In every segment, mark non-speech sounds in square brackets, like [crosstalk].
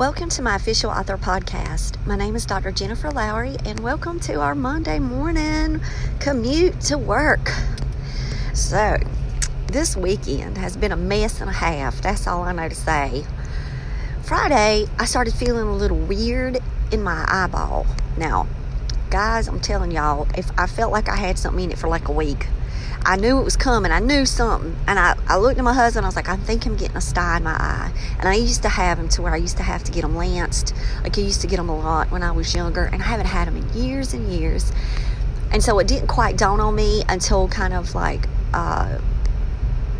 Welcome to my official author podcast. My name is Dr. Jennifer Lowry, and welcome to our Monday morning commute to work. So, this weekend has been a mess and a half. That's all I know to say. Friday, I started feeling a little weird in my eyeball. Now, guys, I'm telling y'all, if I felt like I had something in it for like a week, I knew it was coming. I knew something. And I, I looked at my husband. I was like, I think I'm getting a sty in my eye. And I used to have them to where I used to have to get them lanced. Like I used to get them a lot when I was younger. And I haven't had them in years and years. And so it didn't quite dawn on me until kind of like uh,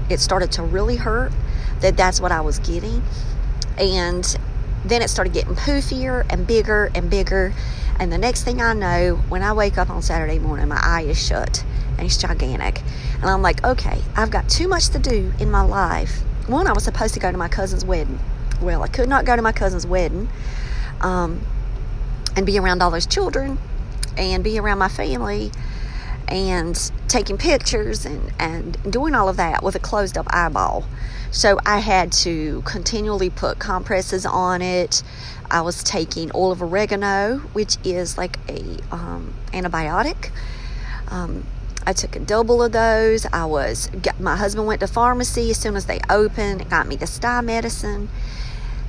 it started to really hurt that that's what I was getting. And then it started getting poofier and bigger and bigger. And the next thing I know, when I wake up on Saturday morning, my eye is shut and it's gigantic. And I'm like, okay, I've got too much to do in my life. One, I was supposed to go to my cousin's wedding. Well, I could not go to my cousin's wedding um, and be around all those children and be around my family and taking pictures and, and doing all of that with a closed up eyeball. So I had to continually put compresses on it. I was taking oil of oregano, which is like a um, antibiotic. Um, I took a double of those. I was got, my husband went to pharmacy as soon as they opened, got me the sty medicine.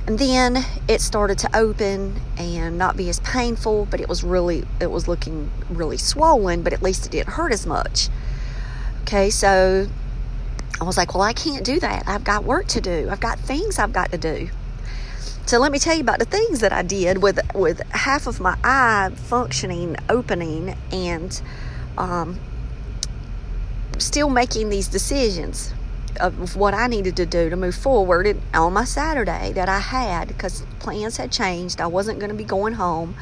And then it started to open and not be as painful, but it was really it was looking really swollen, but at least it didn't hurt as much. Okay, so I was like, well, I can't do that. I've got work to do. I've got things I've got to do. So let me tell you about the things that I did with with half of my eye functioning, opening, and um, still making these decisions of what I needed to do to move forward on my Saturday that I had because plans had changed. I wasn't going to be going home.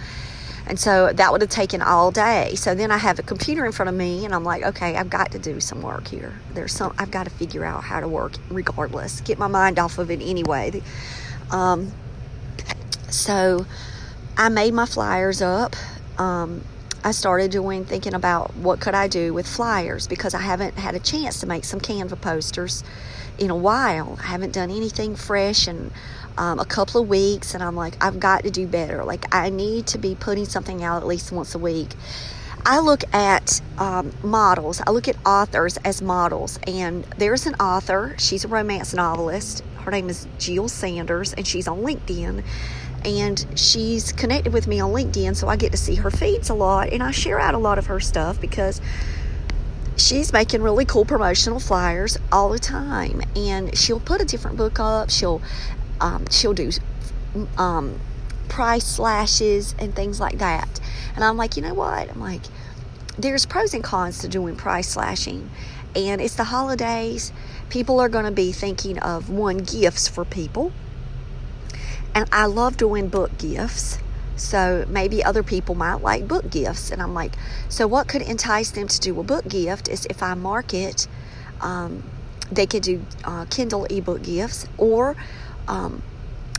And so that would have taken all day. So then I have a computer in front of me and I'm like, okay, I've got to do some work here. There's some, I've got to figure out how to work regardless, get my mind off of it anyway. Um, so I made my flyers up. Um, I started doing thinking about what could I do with flyers because I haven't had a chance to make some Canva posters in a while. I haven't done anything fresh in um, a couple of weeks, and I'm like, I've got to do better. Like I need to be putting something out at least once a week. I look at um, models. I look at authors as models, and there's an author. She's a romance novelist. Her name is Jill Sanders, and she's on LinkedIn and she's connected with me on LinkedIn, so I get to see her feeds a lot, and I share out a lot of her stuff because she's making really cool promotional flyers all the time, and she'll put a different book up. She'll um, she'll do um, price slashes and things like that, and I'm like, you know what? I'm like, there's pros and cons to doing price slashing, and it's the holidays. People are going to be thinking of one gifts for people and I love doing book gifts. So maybe other people might like book gifts. And I'm like, so what could entice them to do a book gift is if I market, um, they could do uh, Kindle ebook gifts or um,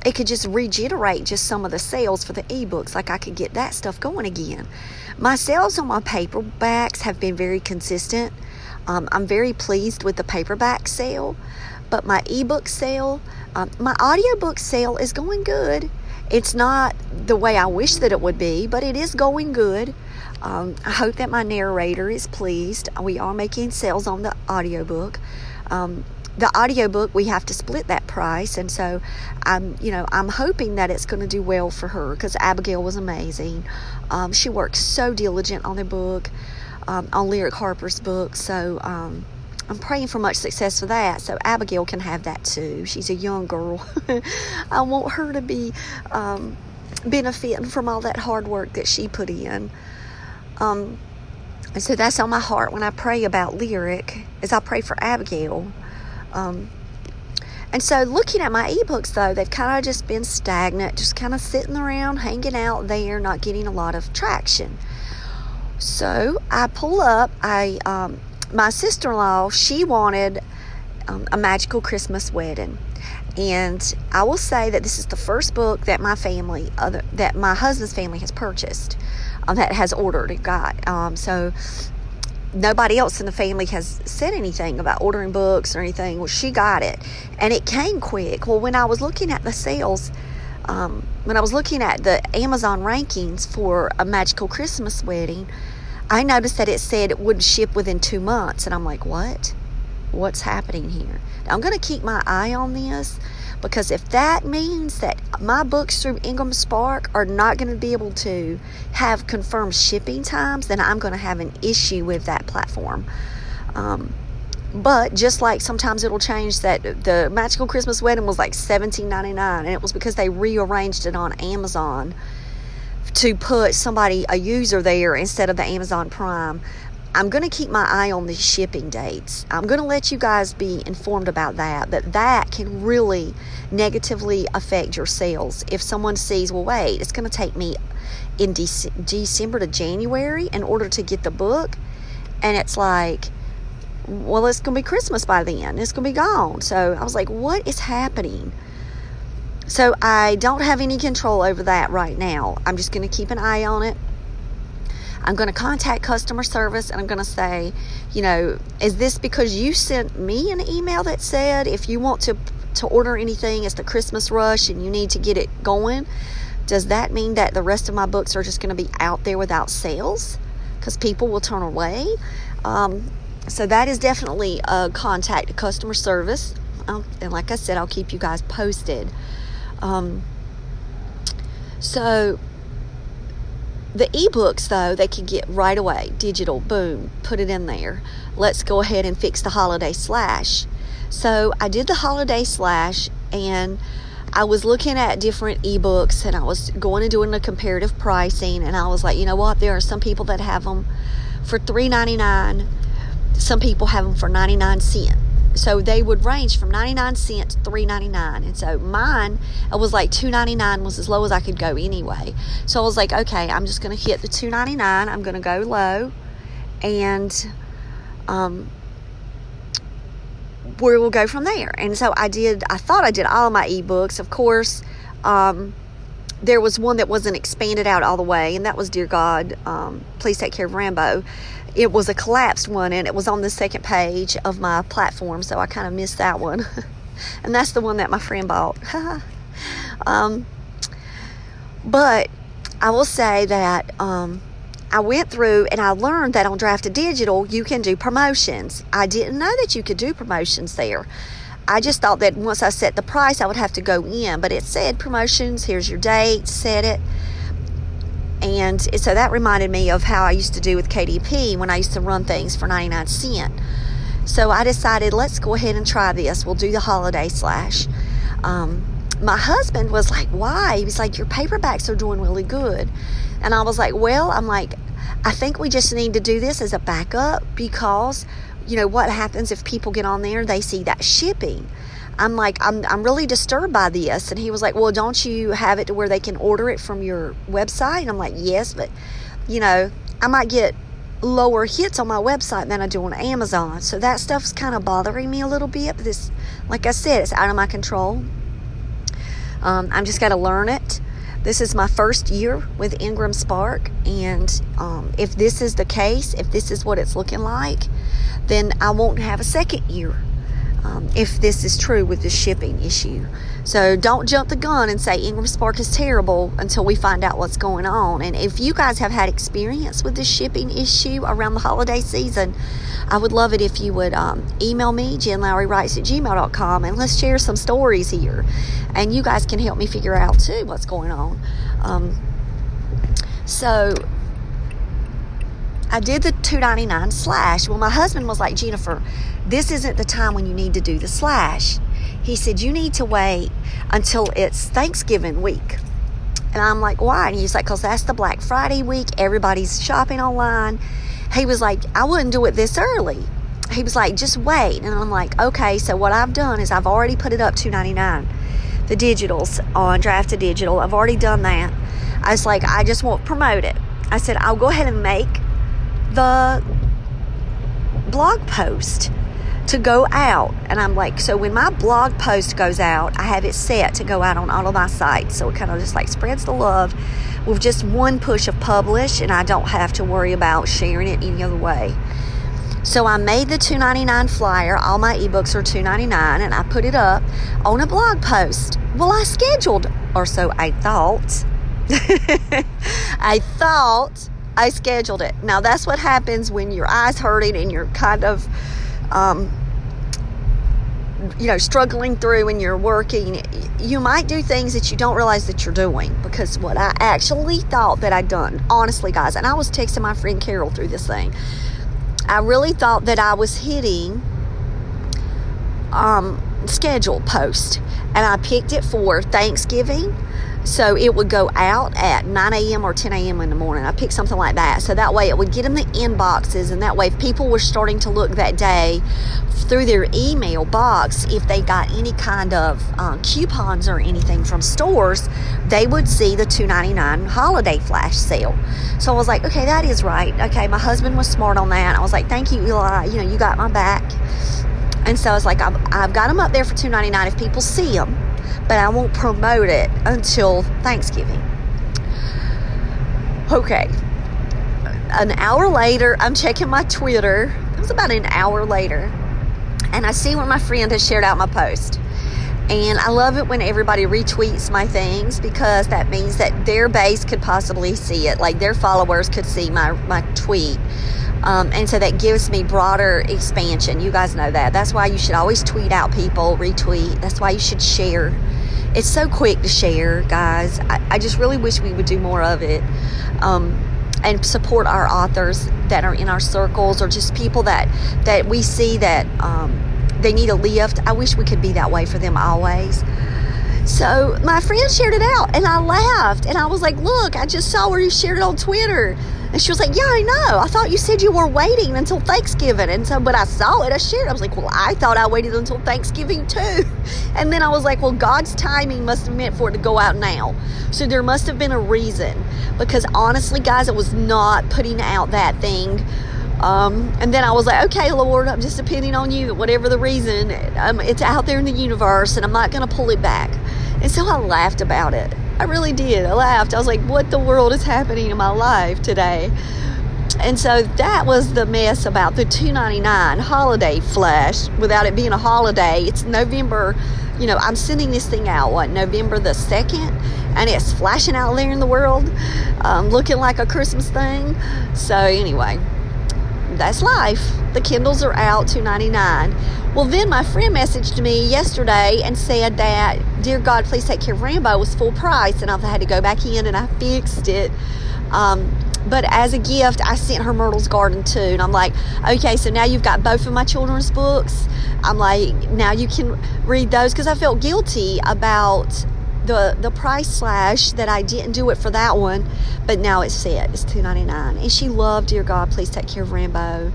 it could just regenerate just some of the sales for the ebooks. Like I could get that stuff going again. My sales on my paperbacks have been very consistent. Um, I'm very pleased with the paperback sale, but my ebook sale, um, my audiobook sale is going good. it's not the way I wish that it would be, but it is going good. Um, I hope that my narrator is pleased. We are making sales on the audiobook. Um, the audiobook we have to split that price and so i'm you know i'm hoping that it's going to do well for her because abigail was amazing um, she worked so diligent on the book um, on lyric harper's book so um, i'm praying for much success for that so abigail can have that too she's a young girl [laughs] i want her to be um, benefiting from all that hard work that she put in um, and so that's on my heart when i pray about lyric as i pray for abigail um, and so, looking at my ebooks, though, they've kind of just been stagnant, just kind of sitting around, hanging out there, not getting a lot of traction. So, I pull up. I um, my sister in law, she wanted um, a magical Christmas wedding, and I will say that this is the first book that my family, other that my husband's family has purchased, um, that has ordered got. Um, so nobody else in the family has said anything about ordering books or anything. Well, she got it, and it came quick. Well, when I was looking at the sales, um, when I was looking at the Amazon rankings for a magical Christmas wedding, I noticed that it said it wouldn't ship within two months, and I'm like, what? What's happening here? I'm going to keep my eye on this because if that means that my books through Ingram Spark are not going to be able to have confirmed shipping times, then I'm going to have an issue with that platform. Um, but just like sometimes it'll change that the magical Christmas wedding was like $17.99 and it was because they rearranged it on Amazon to put somebody a user there instead of the Amazon Prime. I'm going to keep my eye on the shipping dates. I'm going to let you guys be informed about that. But that can really negatively affect your sales. If someone sees, well, wait, it's going to take me in De- December to January in order to get the book, and it's like, well, it's going to be Christmas by then. It's going to be gone. So I was like, what is happening? So I don't have any control over that right now. I'm just going to keep an eye on it I'm going to contact customer service and I'm going to say, you know, is this because you sent me an email that said if you want to to order anything, it's the Christmas rush and you need to get it going? Does that mean that the rest of my books are just going to be out there without sales? Because people will turn away. Um, so that is definitely a contact customer service. Um, and like I said, I'll keep you guys posted. Um, so the ebooks, though, they can get right away digital, boom, put it in there. Let's go ahead and fix the holiday slash. So I did the holiday slash and I was looking at different ebooks and I was going and doing the comparative pricing and I was like, you know what? There are some people that have them for $3.99. Some people have them for 99 cents so they would range from 99 cents to 3.99 and so mine it was like 2.99 was as low as i could go anyway. So i was like okay i'm just to hit the 2.99 i'm to go low. And um we will go from there. And so i did i thought i did all of my ebooks of course. Um there was one that wasn't expanded out all the way and that was dear god um, please take care of rambo it was a collapsed one and it was on the second page of my platform, so I kind of missed that one. [laughs] and that's the one that my friend bought. [laughs] um, but I will say that um, I went through and I learned that on Draft2Digital you can do promotions. I didn't know that you could do promotions there. I just thought that once I set the price, I would have to go in, but it said promotions. Here's your date, set it. And so that reminded me of how I used to do with KDP when I used to run things for 99 cent. So I decided, let's go ahead and try this. We'll do the holiday slash. Um, my husband was like, why? He was like, your paperbacks are doing really good. And I was like, well, I'm like, I think we just need to do this as a backup because, you know, what happens if people get on there, and they see that shipping. I'm like, I'm, I'm really disturbed by this. And he was like, Well, don't you have it to where they can order it from your website? And I'm like, Yes, but, you know, I might get lower hits on my website than I do on Amazon. So that stuff's kind of bothering me a little bit. But this, like I said, it's out of my control. Um, I'm just got to learn it. This is my first year with Ingram Spark, and um, if this is the case, if this is what it's looking like, then I won't have a second year um, if this is true with the shipping issue. So don't jump the gun and say Ingram Spark is terrible until we find out what's going on. And if you guys have had experience with the shipping issue around the holiday season, I would love it if you would um, email me, jenlowrywrites at gmail.com, and let's share some stories here. And you guys can help me figure out too what's going on. Um, so I did the 299 slash. Well, my husband was like, Jennifer, this isn't the time when you need to do the slash. He said, You need to wait until it's Thanksgiving week. And I'm like, Why? And he's like, Because that's the Black Friday week. Everybody's shopping online. He was like, I wouldn't do it this early. He was like, Just wait. And I'm like, Okay. So what I've done is I've already put it up 299 the digitals on Draft2Digital. I've already done that. I was like, I just won't promote it. I said, I'll go ahead and make the blog post to go out. And I'm like, so when my blog post goes out, I have it set to go out on all of my sites. So it kind of just like spreads the love with just one push of publish, and I don't have to worry about sharing it any other way. So I made the 2.99 flyer. All my ebooks are 2.99 and I put it up on a blog post. Well, I scheduled or so I thought. [laughs] I thought I scheduled it. Now that's what happens when your eyes hurting and you're kind of um, you know, struggling through and you're working, you might do things that you don't realize that you're doing. Because what I actually thought that I'd done, honestly, guys, and I was texting my friend Carol through this thing, I really thought that I was hitting um, schedule post, and I picked it for Thanksgiving so it would go out at 9 a.m. or 10 a.m. in the morning. I picked something like that. So that way it would get in the inboxes, and that way if people were starting to look that day through their email box, if they got any kind of uh, coupons or anything from stores, they would see the 2.99 holiday flash sale. So I was like, okay, that is right. Okay, my husband was smart on that. I was like, thank you, Eli. You know, you got my back. And so I was like, I've, I've got them up there for 2.99 if people see them but I won't promote it until Thanksgiving. Okay. An hour later, I'm checking my Twitter. It was about an hour later. And I see where my friend has shared out my post. And I love it when everybody retweets my things because that means that their base could possibly see it. Like their followers could see my, my tweet. Um, and so that gives me broader expansion. You guys know that. That's why you should always tweet out people, retweet. That's why you should share. It's so quick to share, guys. I, I just really wish we would do more of it. Um, and support our authors that are in our circles or just people that that we see that um, they need a lift. I wish we could be that way for them always. So my friend shared it out and I laughed and I was like, Look, I just saw where you shared it on Twitter. And she was like, Yeah, I know. I thought you said you were waiting until Thanksgiving. And so, but I saw it, I shared it. I was like, Well, I thought I waited until Thanksgiving too. [laughs] And then I was like, Well, God's timing must have meant for it to go out now. So there must have been a reason. Because honestly, guys, it was not putting out that thing. Um, and then I was like, okay, Lord, I'm just depending on you. Whatever the reason, um, it's out there in the universe, and I'm not going to pull it back. And so I laughed about it. I really did. I laughed. I was like, what the world is happening in my life today? And so that was the mess about the 299 holiday flash without it being a holiday. It's November, you know, I'm sending this thing out, what, November the 2nd? And it's flashing out there in the world, um, looking like a Christmas thing. So, anyway, that's life. The Kindles are out 299. Well, then my friend messaged me yesterday and said that, Dear God, please take care of Rambo was full price, and I've had to go back in and I fixed it. Um, but as a gift, I sent her Myrtle's Garden too. And I'm like, okay, so now you've got both of my children's books. I'm like, now you can read those because I felt guilty about the the price slash that I didn't do it for that one, but now it's set. It's two ninety nine, and she loved Dear God, please take care of Rambo.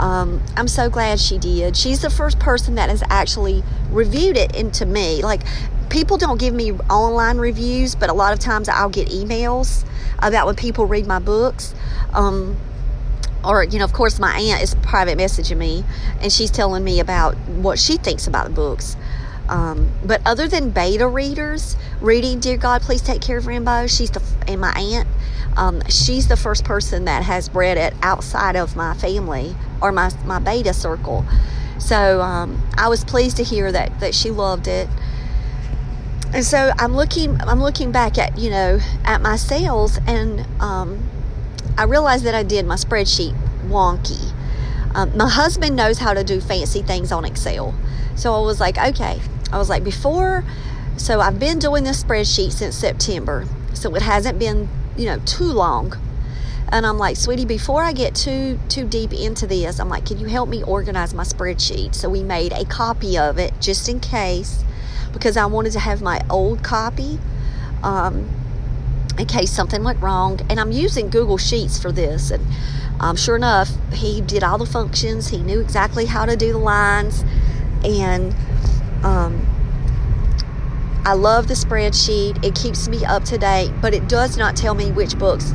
Um, I'm so glad she did. She's the first person that has actually reviewed it into me. Like people don't give me online reviews, but a lot of times I'll get emails about when people read my books. Um, or you know, of course, my aunt is private messaging me, and she's telling me about what she thinks about the books. Um, but other than beta readers reading "Dear God, Please Take Care of Rambo," she's the and my aunt, um, she's the first person that has read it outside of my family or my my beta circle. So um, I was pleased to hear that that she loved it. And so I'm looking I'm looking back at you know at my sales and um, I realized that I did my spreadsheet wonky. Um, my husband knows how to do fancy things on Excel. So I was like, okay. I was like, before, so I've been doing this spreadsheet since September. So it hasn't been, you know, too long. And I'm like, sweetie, before I get too too deep into this, I'm like, can you help me organize my spreadsheet? So we made a copy of it just in case, because I wanted to have my old copy. Um, in case something went wrong. And I'm using Google Sheets for this. And um, sure enough, he did all the functions. He knew exactly how to do the lines. And um, I love the spreadsheet. It keeps me up to date, but it does not tell me which books.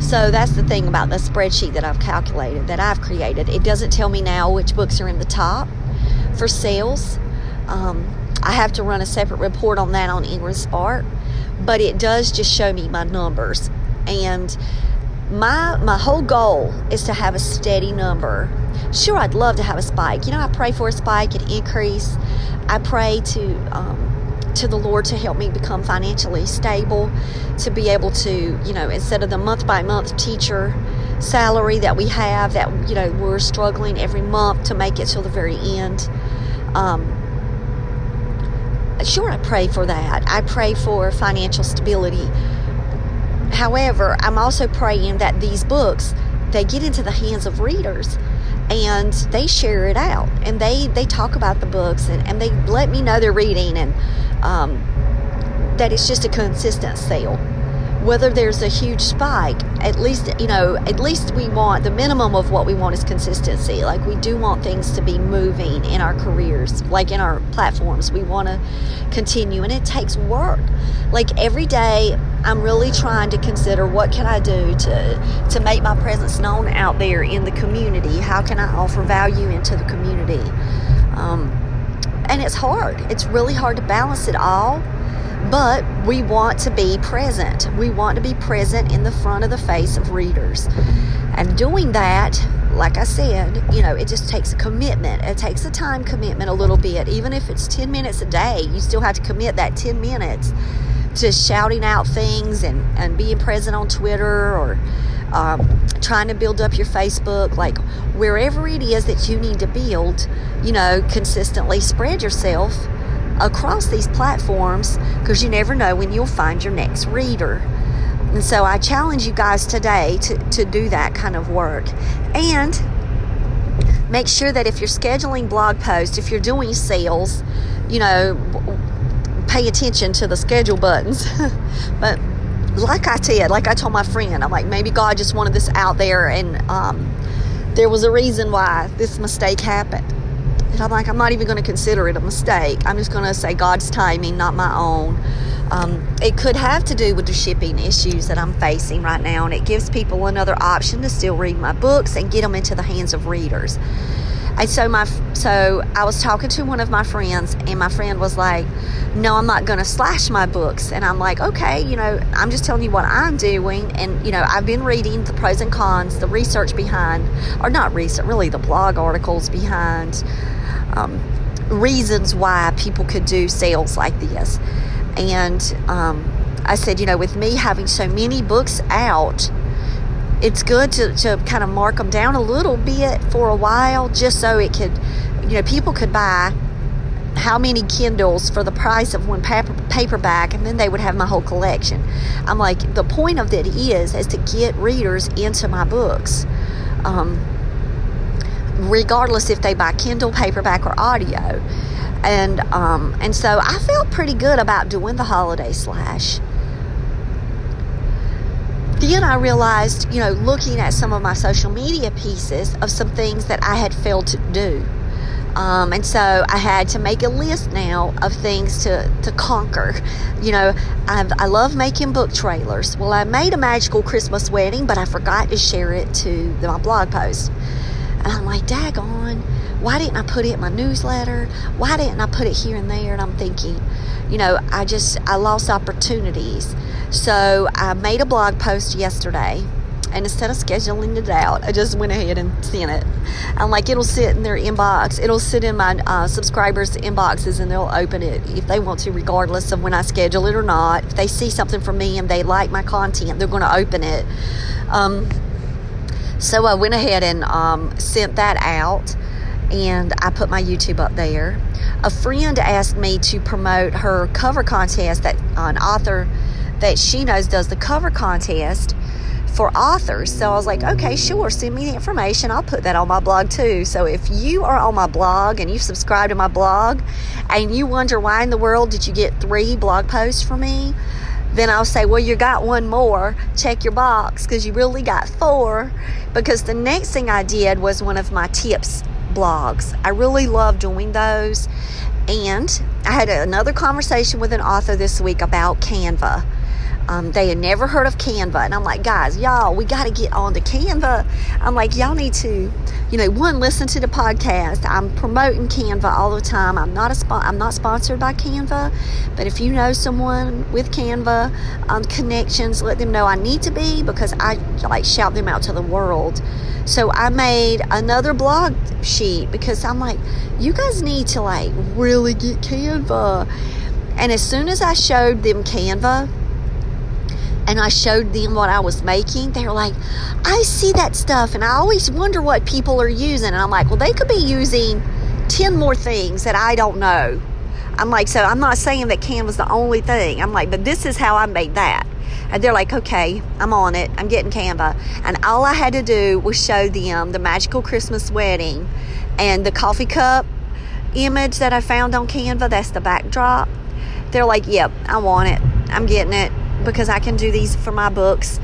So that's the thing about the spreadsheet that I've calculated, that I've created. It doesn't tell me now which books are in the top for sales. Um, I have to run a separate report on that on Ingram Spark but it does just show me my numbers. And my my whole goal is to have a steady number. Sure, I'd love to have a spike. You know, I pray for a spike and increase. I pray to um, to the Lord to help me become financially stable, to be able to, you know, instead of the month by month teacher salary that we have, that you know we're struggling every month to make it till the very end. Um, sure, I pray for that. I pray for financial stability. However, I'm also praying that these books they get into the hands of readers and they share it out and they they talk about the books and, and they let me know they're reading and um, that it's just a consistent sale whether there's a huge spike at least you know at least we want the minimum of what we want is consistency. Like we do want things to be moving in our careers like in our platforms. We want to continue and it takes work. Like every day i'm really trying to consider what can i do to to make my presence known out there in the community? How can i offer value into the community? Um, and it's hard. It's really hard to balance it all but we want to be present. We want to be present in the front of the face of readers. And doing that, like I said, you know, it just takes a commitment. It takes a time commitment a little bit. Even if it's 10 minutes a day, you still have to commit that 10 minutes to shouting out things and, and being present on Twitter or um, trying to build up your Facebook, like wherever it is that you need to build, you know, consistently spread yourself across these platforms because you never know when you'll find your next reader. And so I challenge you guys today to, to do that kind of work. And make sure that if you're scheduling blog posts, if you're doing sales, you know, pay attention to the schedule buttons. [laughs] but like I said, like I told my friend, I'm like, maybe God just wanted this out there and um, there was a reason why this mistake happened. And I'm like, I'm not even going to consider it a mistake. I'm just going to say God's timing, not my own. Um, it could have to do with the shipping issues that I'm facing right now, and it gives people another option to still read my books and get them into the hands of readers. And so my so I was talking to one of my friends, and my friend was like, "No, I'm not going to slash my books." And I'm like, "Okay, you know, I'm just telling you what I'm doing." And you know, I've been reading the pros and cons, the research behind, or not research, really the blog articles behind um, reasons why people could do sales like this. And um, I said, you know, with me having so many books out, it's good to, to kind of mark them down a little bit for a while just so it could, you know, people could buy how many Kindles for the price of one paper, paperback, and then they would have my whole collection. I'm like, the point of that is is to get readers into my books. Um, regardless if they buy Kindle, paperback, or audio. And um, and so I felt pretty good about doing the holiday slash. Then I realized, you know, looking at some of my social media pieces of some things that I had failed to do. Um, and so I had to make a list now of things to, to conquer. You know, I've, I love making book trailers. Well, I made a magical Christmas wedding, but I forgot to share it to my blog post. And I'm like, daggone, why didn't I put it in my newsletter? Why didn't I put it here and there? And I'm thinking, you know, I just, I lost opportunities. So I made a blog post yesterday And instead of scheduling it out, I just went ahead and sent it. I'm like, it'll sit in their inbox. It'll sit in my uh, subscribers' inboxes and they'll open it if they want to, regardless of when I schedule it or not. If they see something from me and they like my content, they're going to open it. Um, so I went ahead and um, sent that out and I put my YouTube up there. A friend asked me to promote her cover contest that an author that she knows does the cover contest for authors. So I was like, okay, sure, send me the information. I'll put that on my blog too. So if you are on my blog and you subscribe to my blog and you wonder why in the world did you get three blog posts from me, then I'll say, well, you got one more. Check your box because you really got four. Because the next thing I did was one of my tips blogs. I really love doing those. And I had another conversation with an author this week about Canva. Um, they had never heard of Canva. And I'm like, guys, y'all, we got to get on to Canva. I'm like, y'all need to, you know, one, listen to the podcast. I'm promoting Canva all the time. I'm not a spon- I'm not sponsored by Canva, but if you know someone with Canva um, connections, let them know I need to be because I like shout them out to the world. So I made another blog sheet because I'm like, you guys need to like really get Canva. And as soon as I showed them Canva, and I showed them what I was making, they were like, I see that stuff and I always wonder what people are using. And I'm like, well, they could be using 10 more things that I don't know. I'm like, so I'm not saying that Canva's the only thing. I'm like, but this is how I made that. And they're like, okay, I'm on it. I'm getting Canva. And all I had to do was show them the magical Christmas wedding and the coffee cup image that I found on Canva. That's the backdrop. They're like, yep, I want it. I'm getting it because I can do these for my books.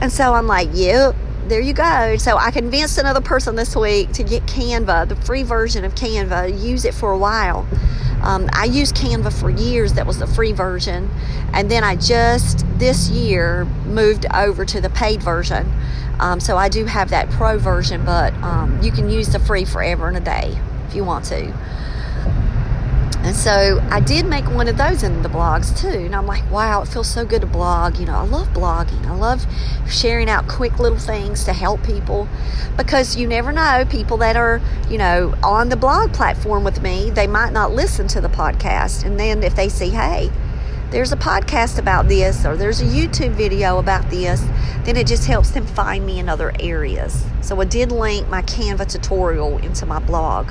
And so I'm like, yep, there you go. So I convinced another person this week to get Canva, the free version of Canva, use it for a while. Um, I used Canva for years, that was the free version. And then I just this year moved over to the paid version. Um, so I do have that pro version, but um, you can use the free forever and a day if you want to. And so I did make one of those in the blogs too. And I'm like, wow, it feels so good to blog. You know, I love blogging. I love sharing out quick little things to help people because you never know people that are, you know, on the blog platform with me, they might not listen to the podcast. And then if they see, hey, there's a podcast about this or there's a YouTube video about this, then it just helps them find me in other areas. So I did link my Canva tutorial into my blog.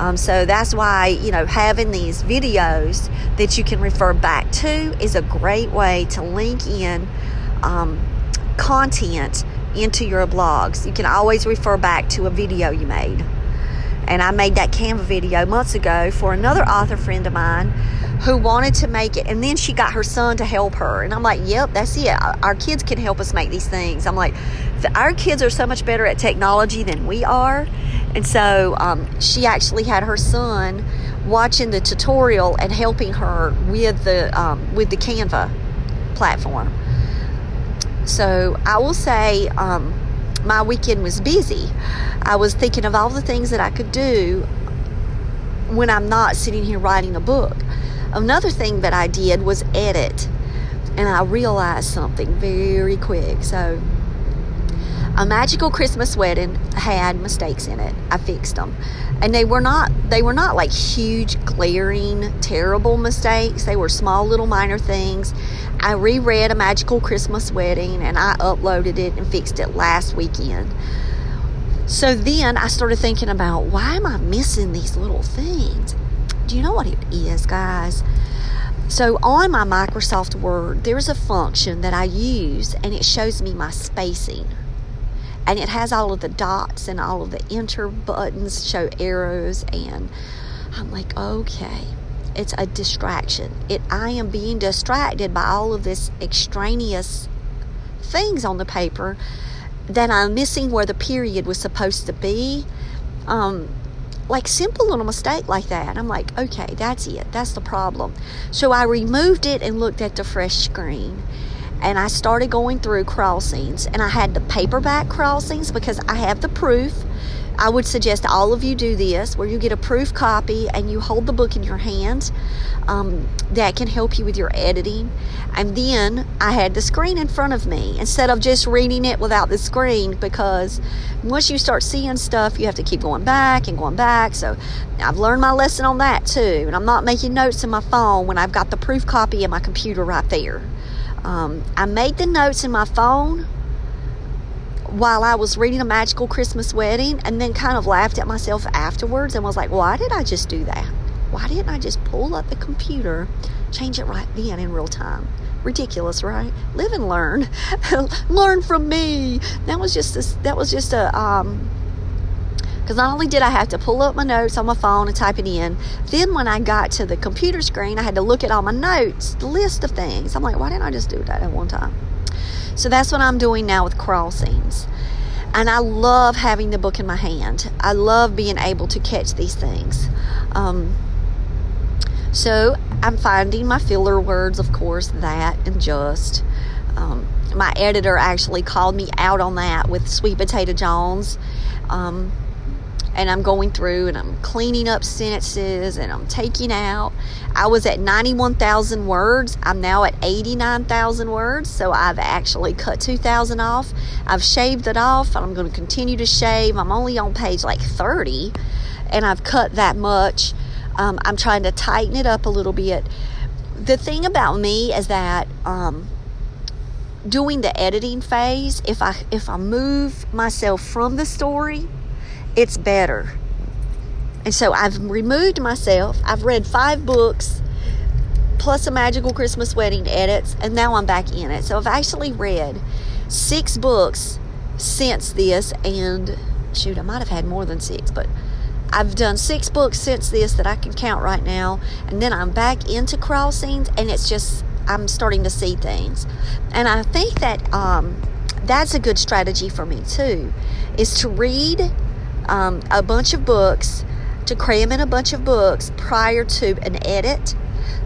Um, so that's why, you know, having these videos that you can refer back to is a great way to link in um, content into your blogs. You can always refer back to a video you made. And I made that Canva video months ago for another author friend of mine who wanted to make it. And then she got her son to help her. And I'm like, yep, that's it. Our kids can help us make these things. I'm like, our kids are so much better at technology than we are. And so um, she actually had her son watching the tutorial and helping her with the um, with the Canva platform. So I will say um, my weekend was busy. I was thinking of all the things that I could do when I'm not sitting here writing a book. Another thing that I did was edit, and I realized something very quick. So a magical christmas wedding had mistakes in it. I fixed them and they were not they were not like huge glaring terrible mistakes. They were small little minor things. I reread a magical christmas wedding and i uploaded it and fixed it last weekend. So then i started thinking about why am i missing these little things? Do you know what it is guys? So on my Microsoft Word, there's a function that I use and it shows me my spacing and it has all of the dots and all of the enter buttons show arrows. And i'm like okay it's a distraction. It i am being distracted by all of this extraneous things on the paper that i'm missing where the period was supposed to be. Um, like simple little mistake like that. I'm like okay that's it. That's the problem. So i removed it and looked at the fresh screen and I started going through crossings. And I had the paperback crossings because I have the proof. I would suggest all of you do this where you get a proof copy and you hold the book in your hand. Um, that can help you with your editing. And then I had the screen in front of me instead of just reading it without the screen because once you start seeing stuff, you have to keep going back and going back. So I've learned my lesson on that too. And I'm not making notes in my phone when I've got the proof copy in my computer right there. Um, I made the notes in my phone while I was reading A Magical Christmas Wedding and then kind of laughed at myself afterwards and was like, why did I just do that? Why didn't I just pull up the computer, change it right then in real time? Ridiculous, right? Live and learn. [laughs] learn from me. That was just a, that was just a um because not only did I have to pull up my notes on my phone and type it in, then when I got to the computer screen, I had to look at all my notes, the list of things. I'm like, why didn't I just do that at one time? So that's what I'm doing now with crossings. And I love having the book in my hand. I love being able to catch these things. Um, so I'm finding my filler words, of course, that and just. Um, my editor actually called me out on that with Sweet Potato Jones. Um, and I'm going through and I'm cleaning up sentences and I'm taking out. I was at 91,000 words. I'm now at 89,000 words. So I've actually cut 2,000 off. I've shaved it off I'm going to continue to shave. I'm only on page like 30 and I've cut that much. Um, I'm trying to tighten it up a little bit. The thing about me is that um, doing the editing phase, if I if I move myself from the story it's better. And so I've removed myself. I've read five books plus a magical Christmas wedding edits, and now I'm back in it. So I've actually read six books since this, and shoot, I might have had more than six, but I've done six books since this that I can count right now, and then I'm back into crossings, and it's just I'm starting to see things, and I think that um, that's a good strategy for me too, is to read um, a bunch of books to cram in a bunch of books prior to an edit.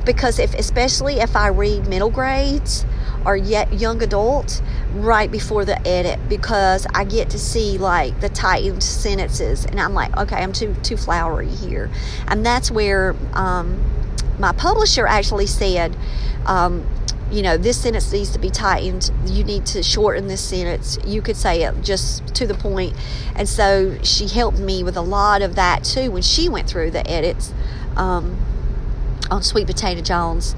Because if especially if I read middle grades or yet young adult right before the edit because I get to see like the tightened sentences and I'm like okay I'm too too flowery here. And that's where um, my publisher actually said um, you know, this sentence needs to be tightened. You need to shorten this sentence. You could say it just to the point. And so she helped me with a lot of that too when she went through the edits um, on Sweet Potato Jones.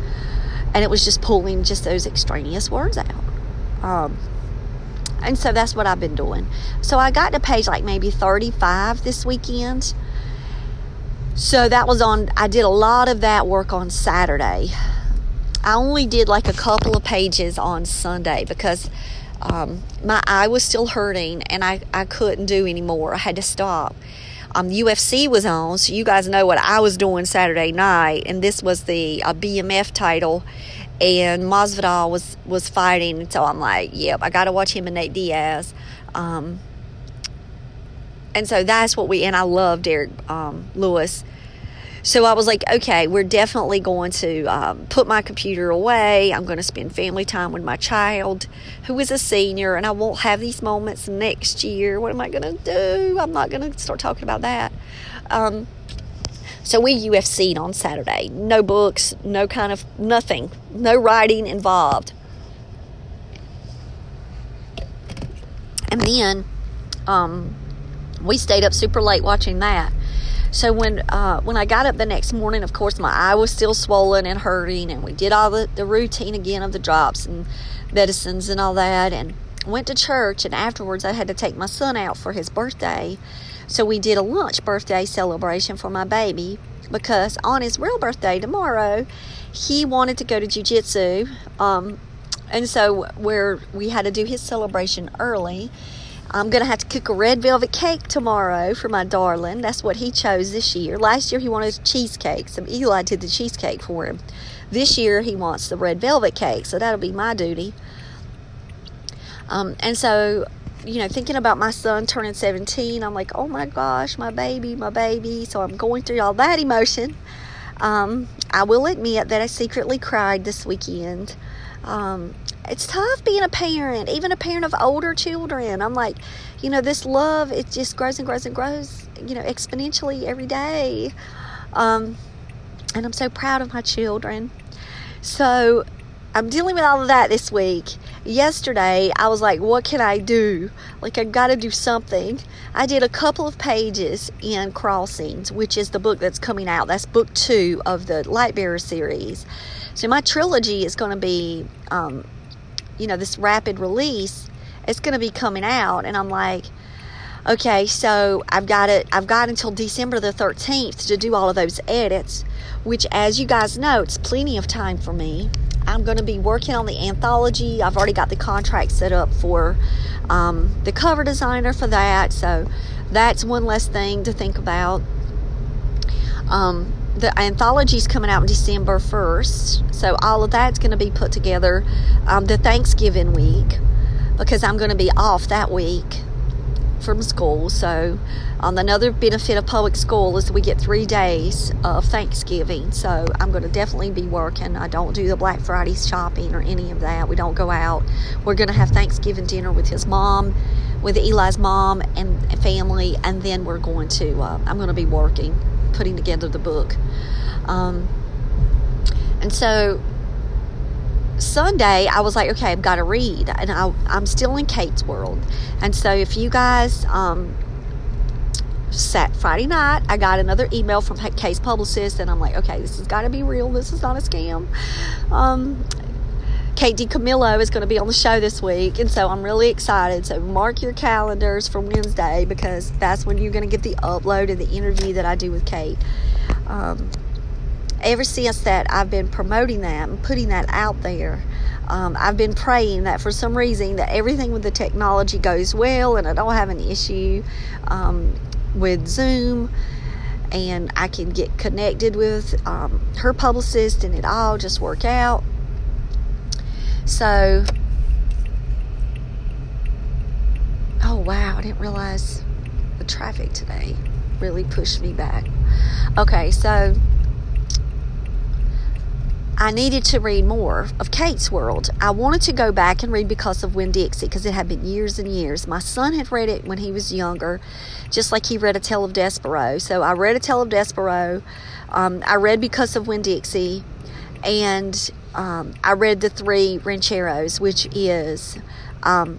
And it was just pulling just those extraneous words out. Um, and so that's what I've been doing. So I got to page like maybe 35 this weekend. So that was on, I did a lot of that work on Saturday. I only did like a couple of pages on Sunday because um, my eye was still hurting and I, I couldn't do anymore. I had to stop. Um, UFC was on, so you guys know what I was doing Saturday night, and this was the uh, BMF title, and Masvidal was was fighting, so I'm like, yep, I got to watch him and Nate Diaz. Um, and so that's what we and I love Derrick um, Lewis. So I was like, okay, we're definitely going to um, put my computer away. I'm going to spend family time with my child who is a senior, and I won't have these moments next year. What am I going to do? I'm not going to start talking about that. Um, so we UFC'd on Saturday. No books, no kind of nothing, no writing involved. And then um, we stayed up super late watching that. So when uh, when I got up the next morning, of course, my eye was still swollen and hurting, and we did all the, the routine again of the drops and medicines and all that, and went to church. And afterwards, I had to take my son out for his birthday. So we did a lunch birthday celebration for my baby because on his real birthday tomorrow, he wanted to go to jujitsu. Um, and so where we had to do his celebration early I'm going to have to cook a red velvet cake tomorrow for my darling. That's what he chose this year. Last year he wanted cheesecake, so Eli did the cheesecake for him. This year he wants the red velvet cake, so that'll be my duty. Um, and so, you know, thinking about my son turning 17, I'm like, oh my gosh, my baby, my baby. So I'm going through all that emotion. Um, I will admit that I secretly cried this weekend. Um, it's tough being a parent, even a parent of older children. I'm like, you know, this love it just grows and grows and grows, you know, exponentially every day. Um, and I'm so proud of my children. So I'm dealing with all of that this week. Yesterday, I was like, what can I do? Like, I've got to do something. I did a couple of pages in Crossings, which is the book that's coming out. That's book two of the Lightbearer series. So, my trilogy is going to be, um, you know, this rapid release. It's going to be coming out. And I'm like, okay, so I've got it. I've got until December the 13th to do all of those edits, which, as you guys know, it's plenty of time for me. I'm going to be working on the anthology. I've already got the contract set up for um, the cover designer for that, so that's one less thing to think about. Um, the anthology is coming out December 1st, so all of that's going to be put together um, the Thanksgiving week because I'm going to be off that week from school. So, um, another benefit of public school is we get three days of Thanksgiving. So, I'm going to definitely be working. I don't do the Black Friday shopping or any of that. We don't go out. We're going to have Thanksgiving dinner with his mom, with Eli's mom and family, and then we're going to, uh, I'm going to be working, putting together the book. Um, and so Sunday, I was like, okay, I've got to read. And I, am still in Kate's world. And so if you guys, um, sat Friday night, I got another email from Kate's publicist, and I'm like, okay, this has got to be real. This is not a scam. Um, Kate DiCamillo is going to be on the show this week, and so I'm really excited. So mark your calendars for Wednesday because that's when you're going to get the upload of the interview that I do with Kate. Um, ever since that I've been promoting that and putting that out there. Um, I've been praying that for some reason that everything with the technology goes well and I don't have an issue um, with Zoom and I can get connected with um, her publicist and it all just work out. So, oh wow, I didn't realize the traffic today really pushed me back. Okay, so I needed to read more of Kate's World. I wanted to go back and read Because of Winn-Dixie because it had been years and years. My son had read it when he was younger, just like he read A Tale of Despereaux. So I read A Tale of Despereaux. Um, I read Because of Winn-Dixie. And um, I read the three rancheros, which is um,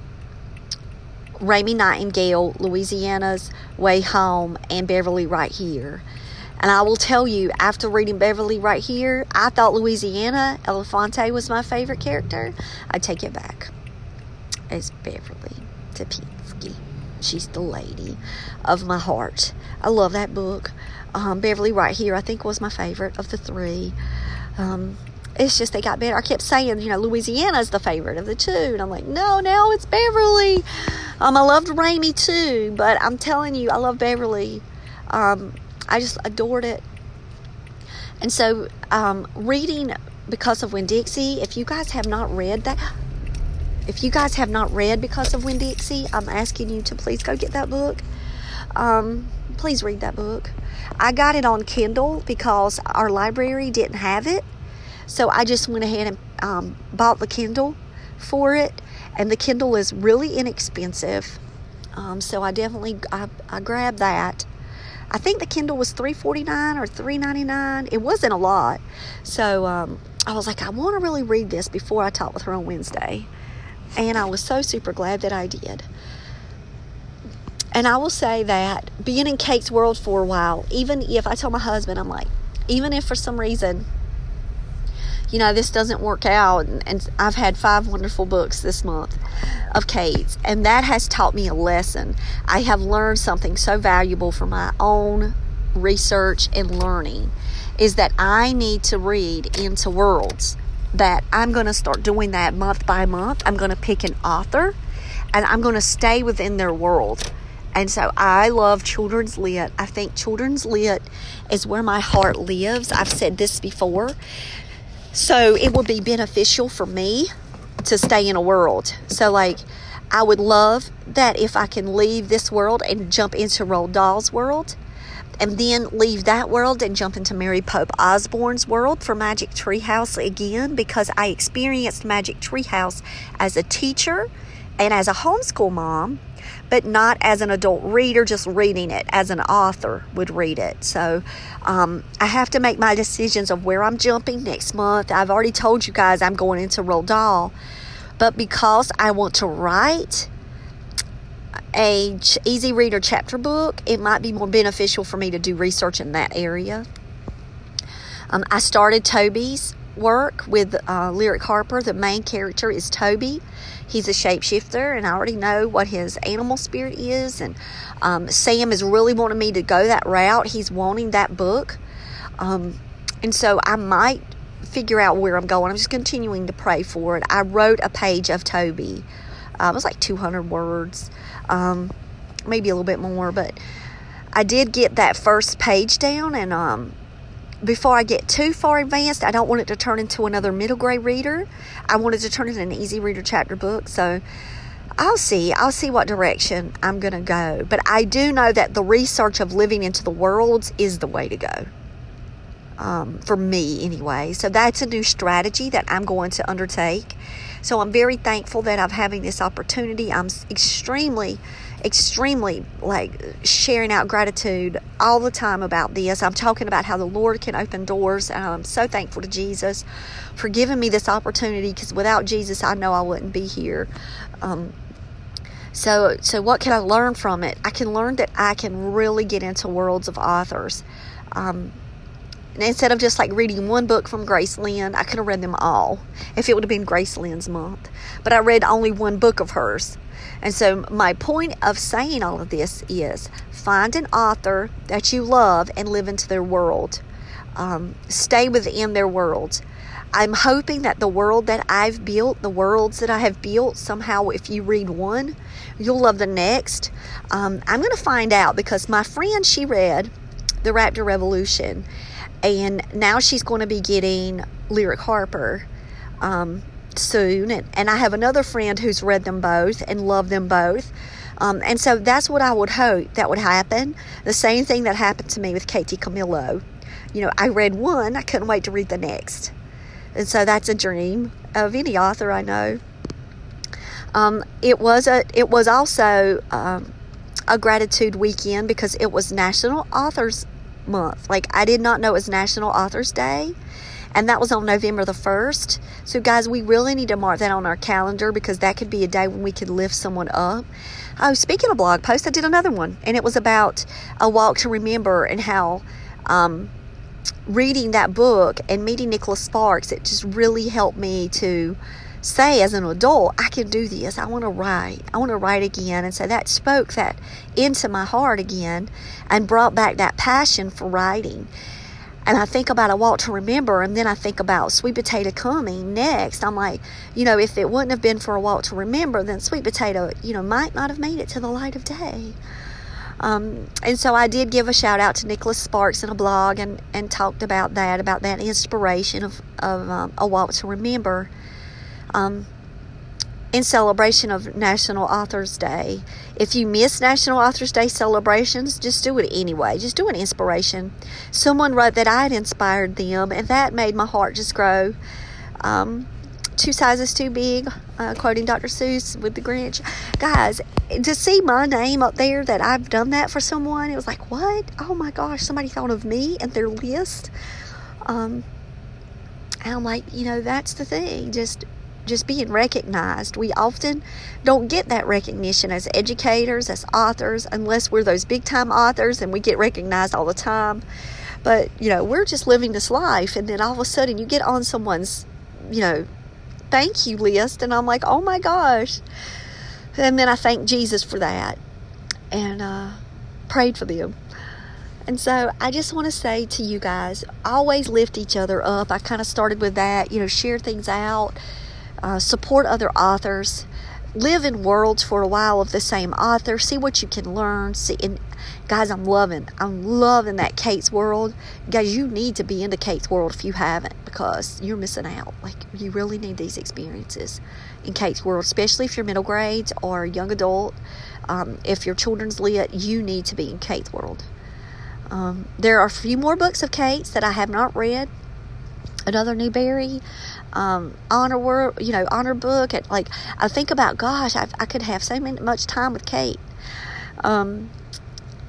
Raymie Nightingale, Louisiana's Way Home, and Beverly Right Here. And I will tell you, after reading Beverly right here, I thought Louisiana Elefante was my favorite character. I take it back. It's Beverly Tapinski. She's the lady of my heart. I love that book. Um, Beverly right here, I think, was my favorite of the three. Um, it's just they got better. I kept saying, you know, Louisiana's the favorite of the two. And I'm like, no, now it's Beverly. Um, I loved Raymie too, but I'm telling you, I love Beverly. Um, I just adored it. And so, um, reading because of Winn-Dixie, if you guys have not read that, if you guys have not read because of Winn-Dixie, I'm asking you to please go get that book. Um, please read that book. I got it on Kindle because our library didn't have it. So I just went ahead and um, bought the Kindle for it. And the Kindle is really inexpensive. Um, so I definitely I, I grabbed that. I think the Kindle was three forty nine or three ninety nine. It wasn't a lot, so um, I was like, I want to really read this before I talk with her on Wednesday, and I was so super glad that I did. And I will say that being in Kate's world for a while, even if I tell my husband, I'm like, even if for some reason you know, this doesn't work out. And, and, I've had five wonderful books this month of Kate's, and that has taught me a lesson. I have learned something so valuable for my own research and learning is that I need to read into worlds. That I'm going to start doing that month by month. I'm going to pick an author and I'm going to stay within their world. And so I love children's lit. I think children's lit is where my heart lives. I've said this before. So it would be beneficial for me to stay in a world. So, like, I would love that if I can leave this world and jump into Roald Dahl's world and then leave that world and jump into Mary Pope Osborne's world for Magic Treehouse again because I experienced Magic Treehouse as a teacher and as a homeschool mom, but not as an adult reader, just reading it as an author would read it. So um, I have to make my decisions of where I'm jumping next month. I've already told you guys I'm going into Roald Dahl, but because I want to write a ch- easy reader chapter book, it might be more beneficial for me to do research in that area. Um, I started Toby's work with uh, Lyric Harper. The main character is Toby. He's a shapeshifter, and I already know what his animal spirit is. And um, Sam is really wanting me to go that route. He's wanting that book. Um, and so I might figure out where I'm going. I'm just continuing to pray for it. I wrote a page of Toby. Uh, it was like 200 words um, maybe a little bit more, but I did get that first page down, and um, before I get too far advanced, I don't want it to turn into another middle grade reader. I wanted to turn it into an easy reader chapter book, so I'll see. I'll see what direction I'm going to go. But I do know that the research of living into the worlds is the way to go. Um, for me, anyway. So that's a new strategy that I'm going to undertake. So I'm very thankful that I'm having this opportunity. I'm extremely, extremely like sharing out gratitude all the time about this. I'm talking about how the Lord can open doors, and I'm so thankful to Jesus for giving me this opportunity because without Jesus, I know I wouldn't be here. Um, so, so what can I learn from it? I can learn that I can really get into worlds of authors. Um, and instead of just like reading one book from Grace Lin, I could have read them all if it would have been Grace Lin's month. But I read only one book of hers. And so, my point of saying all of this is find an author that you love and live into their world. Um, stay within their world. I'm hoping that the world that I've built, the worlds that I have built, somehow, if you read one, you'll love the next. Um, I'm going to find out because my friend, she read The Raptor Revolution and now she's going to be getting Lyric Harper um, soon. And, and I have another friend who's read them both and loved them both. Um, and so that's what I would hope that would happen. The same thing that happened to me with Kate DiCamillo. You know, I read one, I couldn't wait to read the next. And so that's a dream of any author I know. Um, it was a it was also um, a gratitude weekend because it was National Authors month. Like, I did not know it was National Authors Day, and that was on November the 1st. So, guys, we really need to mark that on our calendar because that could be a day when we could lift someone up. Oh, speaking of blog posts, I did another one, and it was about a walk to remember and how. Um, reading that book and meeting Nicholas Sparks, it just really helped me to say as an adult, I can do this. I want to write. I want to write again. And so that spoke that into my heart again and brought back that passion for writing. And I think about a walk to remember, and then I think about sweet potato coming next. I'm like, you know, if it wouldn't have been for a walk to remember, then sweet potato, you know, might not have made it to the light of day. Um, and so I did give a shout out to Nicholas Sparks in a blog and, and talked about that, about that inspiration of, of um, a walk to remember um, in celebration of National Authors Day. If you miss National Authors Day celebrations, just do it anyway. Just do an inspiration. Someone wrote that I had inspired them, and that made my heart just grow. Um, two sizes too big, uh, quoting Dr. Seuss with the Grinch. Guys, to see my name up there that I've done that for someone, it was like, what? Oh my gosh, somebody thought of me and their list. Um, and I'm like, you know, that's the thing. Just just being recognized. We often don't get that recognition as educators, as authors, unless we're those big time authors and we get recognized all the time. But, you know, we're just living this life, and then all of a sudden you get on someone's, you know, thank you list, and I'm like, oh my gosh. And then I thank Jesus for that and uh, prayed for them. And so I just want to say to you guys always lift each other up. I kind of started with that, you know, share things out uh, support other authors, live in worlds for a while of the same author, see what you can learn. See, and guys, I'm loving, I'm loving that Kate's world. Guys, you need to be into Kate's world if you haven't, because you're missing out. Like, you really need these experiences in Kate's world, especially if you're middle grades or young adult. Um, if your children's lit, you need to be in Kate's world. Um, there are a few more books of Kate's that I have not read. Another Newbery, um, honor work, you know, honor book. And like I think about, gosh, I, I could have so much time with Kate. Um,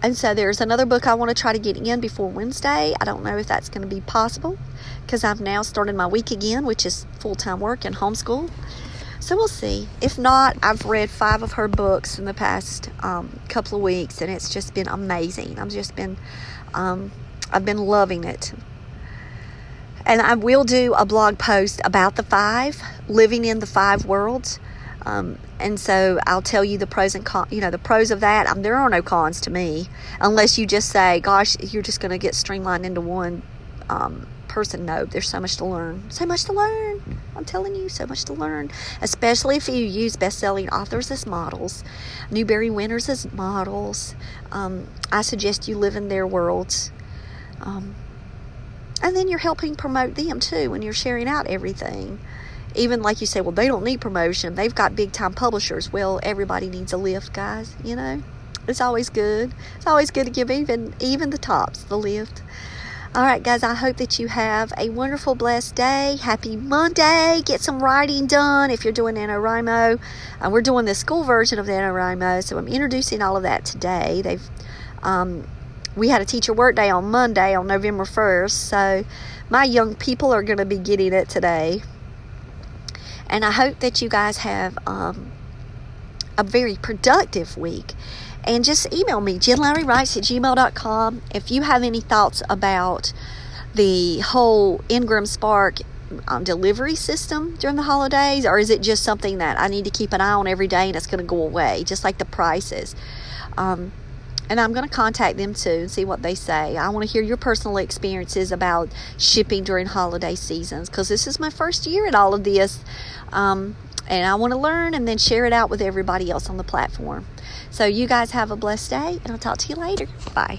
and so there's another book I want to try to get in before Wednesday. I don't know if that's going to be possible because I've now started my week again, which is full time work and homeschool. So we'll see. If not, I've read five of her books in the past um, couple of weeks, and it's just been amazing. I've just been, um, I've been loving it. And I will do a blog post about the five, living in the five worlds. Um, and so I'll tell you the pros and cons, you know, the pros of that. Um, there are no cons to me, unless you just say, gosh, you're just going to get streamlined into one um, person. No, there's so much to learn. So much to learn. I'm telling you, so much to learn. Especially if you use best selling authors as models, Newbery winners as models. Um, I suggest you live in their worlds. Um, and then you're helping promote them too when you're sharing out everything even like you say, well, they don't need promotion. They've got big time publishers. Well, everybody needs a lift, guys. You know, it's always good. It's always good to give even even the tops the lift. All right, guys, I hope that you have a wonderful, blessed day. Happy Monday. Get some writing done if you're doing NaNoWriMo. Uh, we're doing the school version of NaNoWriMo, so I'm introducing all of that today. They've, um, we had a teacher work day on Monday on November 1st, so my young people are going to be getting it today. And I hope that you guys have um, a very productive week. And just email me, jenlowrywrites at gmail.com, if you have any thoughts about the whole Ingram Spark um, delivery system during the holidays, or is it just something that I need to keep an eye on every day and it's going to go away, just like the prices? Um, and I'm going to contact them too and see what they say. I want to hear your personal experiences about shipping during holiday seasons because this is my first year at all of this. Um, and I want to learn and then share it out with everybody else on the platform. So, you guys have a blessed day, and I'll talk to you later. Bye.